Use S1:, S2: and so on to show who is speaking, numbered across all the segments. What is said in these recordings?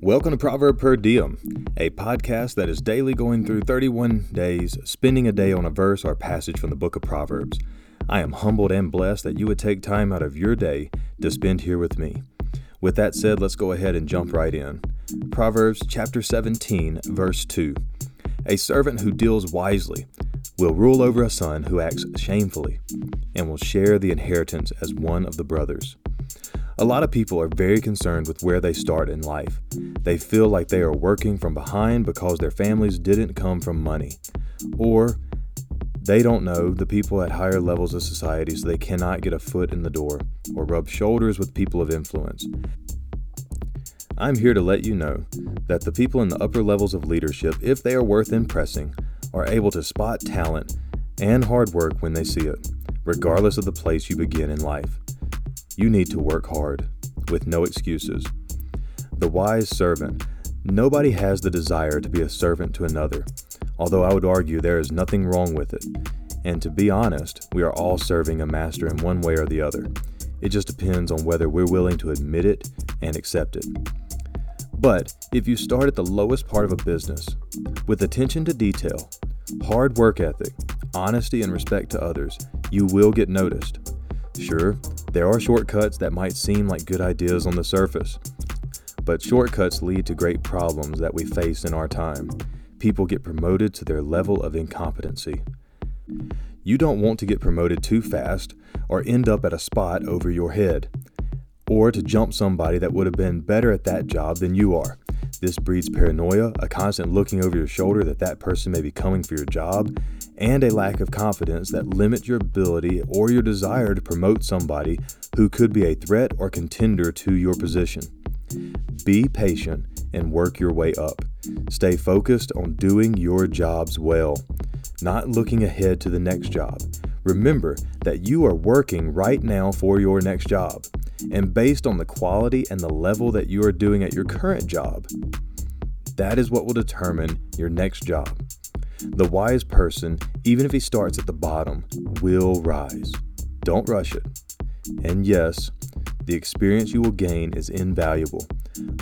S1: Welcome to Proverb Per Diem, a podcast that is daily going through 31 days, spending a day on a verse or passage from the book of Proverbs. I am humbled and blessed that you would take time out of your day to spend here with me. With that said, let's go ahead and jump right in. Proverbs chapter 17, verse 2. A servant who deals wisely will rule over a son who acts shamefully and will share the inheritance as one of the brothers. A lot of people are very concerned with where they start in life. They feel like they are working from behind because their families didn't come from money. Or they don't know the people at higher levels of society, so they cannot get a foot in the door or rub shoulders with people of influence. I'm here to let you know that the people in the upper levels of leadership, if they are worth impressing, are able to spot talent and hard work when they see it, regardless of the place you begin in life. You need to work hard, with no excuses. The wise servant. Nobody has the desire to be a servant to another, although I would argue there is nothing wrong with it. And to be honest, we are all serving a master in one way or the other. It just depends on whether we're willing to admit it and accept it. But if you start at the lowest part of a business, with attention to detail, hard work ethic, honesty, and respect to others, you will get noticed. Sure, there are shortcuts that might seem like good ideas on the surface, but shortcuts lead to great problems that we face in our time. People get promoted to their level of incompetency. You don't want to get promoted too fast or end up at a spot over your head, or to jump somebody that would have been better at that job than you are. This breeds paranoia, a constant looking over your shoulder that that person may be coming for your job, and a lack of confidence that limit your ability or your desire to promote somebody who could be a threat or contender to your position. Be patient and work your way up. Stay focused on doing your jobs well, not looking ahead to the next job. Remember that you are working right now for your next job, and based on the quality and the level that you are doing at your current job, that is what will determine your next job. The wise person, even if he starts at the bottom, will rise. Don't rush it. And yes, the experience you will gain is invaluable.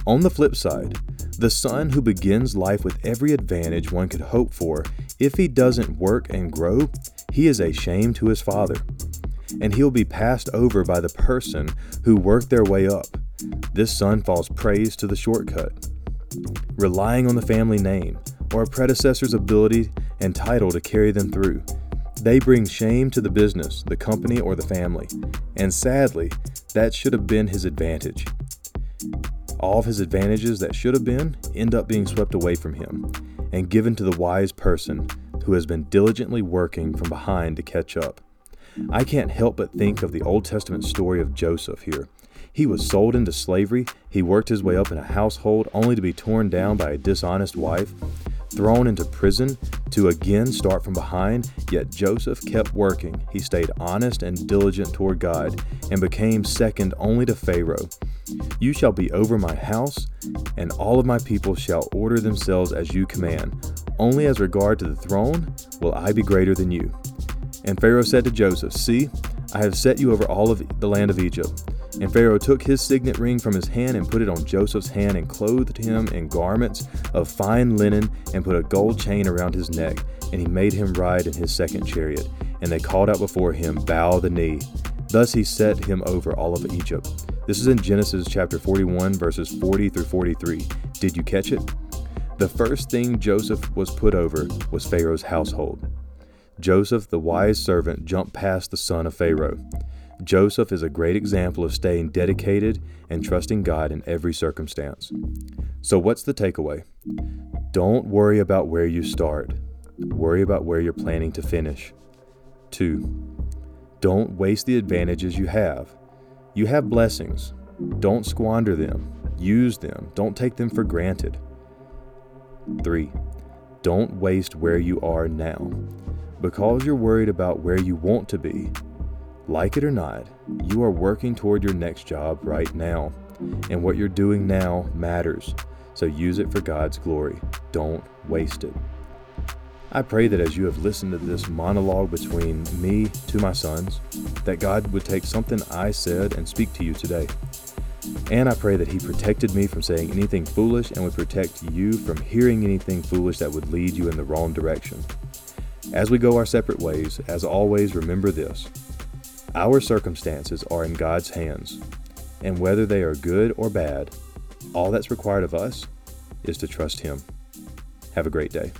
S1: On the flip side, the son who begins life with every advantage one could hope for, if he doesn't work and grow, he is a shame to his father. And he'll be passed over by the person who worked their way up. This son falls praise to the shortcut. Relying on the family name, or a predecessor's ability and title to carry them through. They bring shame to the business, the company, or the family, and sadly, that should have been his advantage. All of his advantages that should have been end up being swept away from him and given to the wise person who has been diligently working from behind to catch up. I can't help but think of the Old Testament story of Joseph here. He was sold into slavery, he worked his way up in a household only to be torn down by a dishonest wife, thrown into prison to again start from behind, yet Joseph kept working. He stayed honest and diligent toward God and became second only to Pharaoh. You shall be over my house, and all of my people shall order themselves as you command. Only as regard to the throne will I be greater than you. And Pharaoh said to Joseph, See, I have set you over all of the land of Egypt. And Pharaoh took his signet ring from his hand and put it on Joseph's hand and clothed him in garments of fine linen and put a gold chain around his neck. And he made him ride in his second chariot. And they called out before him, Bow the knee. Thus he set him over all of Egypt. This is in Genesis chapter 41, verses 40 through 43. Did you catch it? The first thing Joseph was put over was Pharaoh's household. Joseph, the wise servant, jumped past the son of Pharaoh. Joseph is a great example of staying dedicated and trusting God in every circumstance. So, what's the takeaway? Don't worry about where you start, worry about where you're planning to finish. Two, don't waste the advantages you have. You have blessings, don't squander them, use them, don't take them for granted. Three, don't waste where you are now. Because you're worried about where you want to be, like it or not, you are working toward your next job right now. And what you're doing now matters. So use it for God's glory. Don't waste it. I pray that as you have listened to this monologue between me to my sons, that God would take something I said and speak to you today. And I pray that He protected me from saying anything foolish and would protect you from hearing anything foolish that would lead you in the wrong direction. As we go our separate ways, as always, remember this our circumstances are in God's hands, and whether they are good or bad, all that's required of us is to trust Him. Have a great day.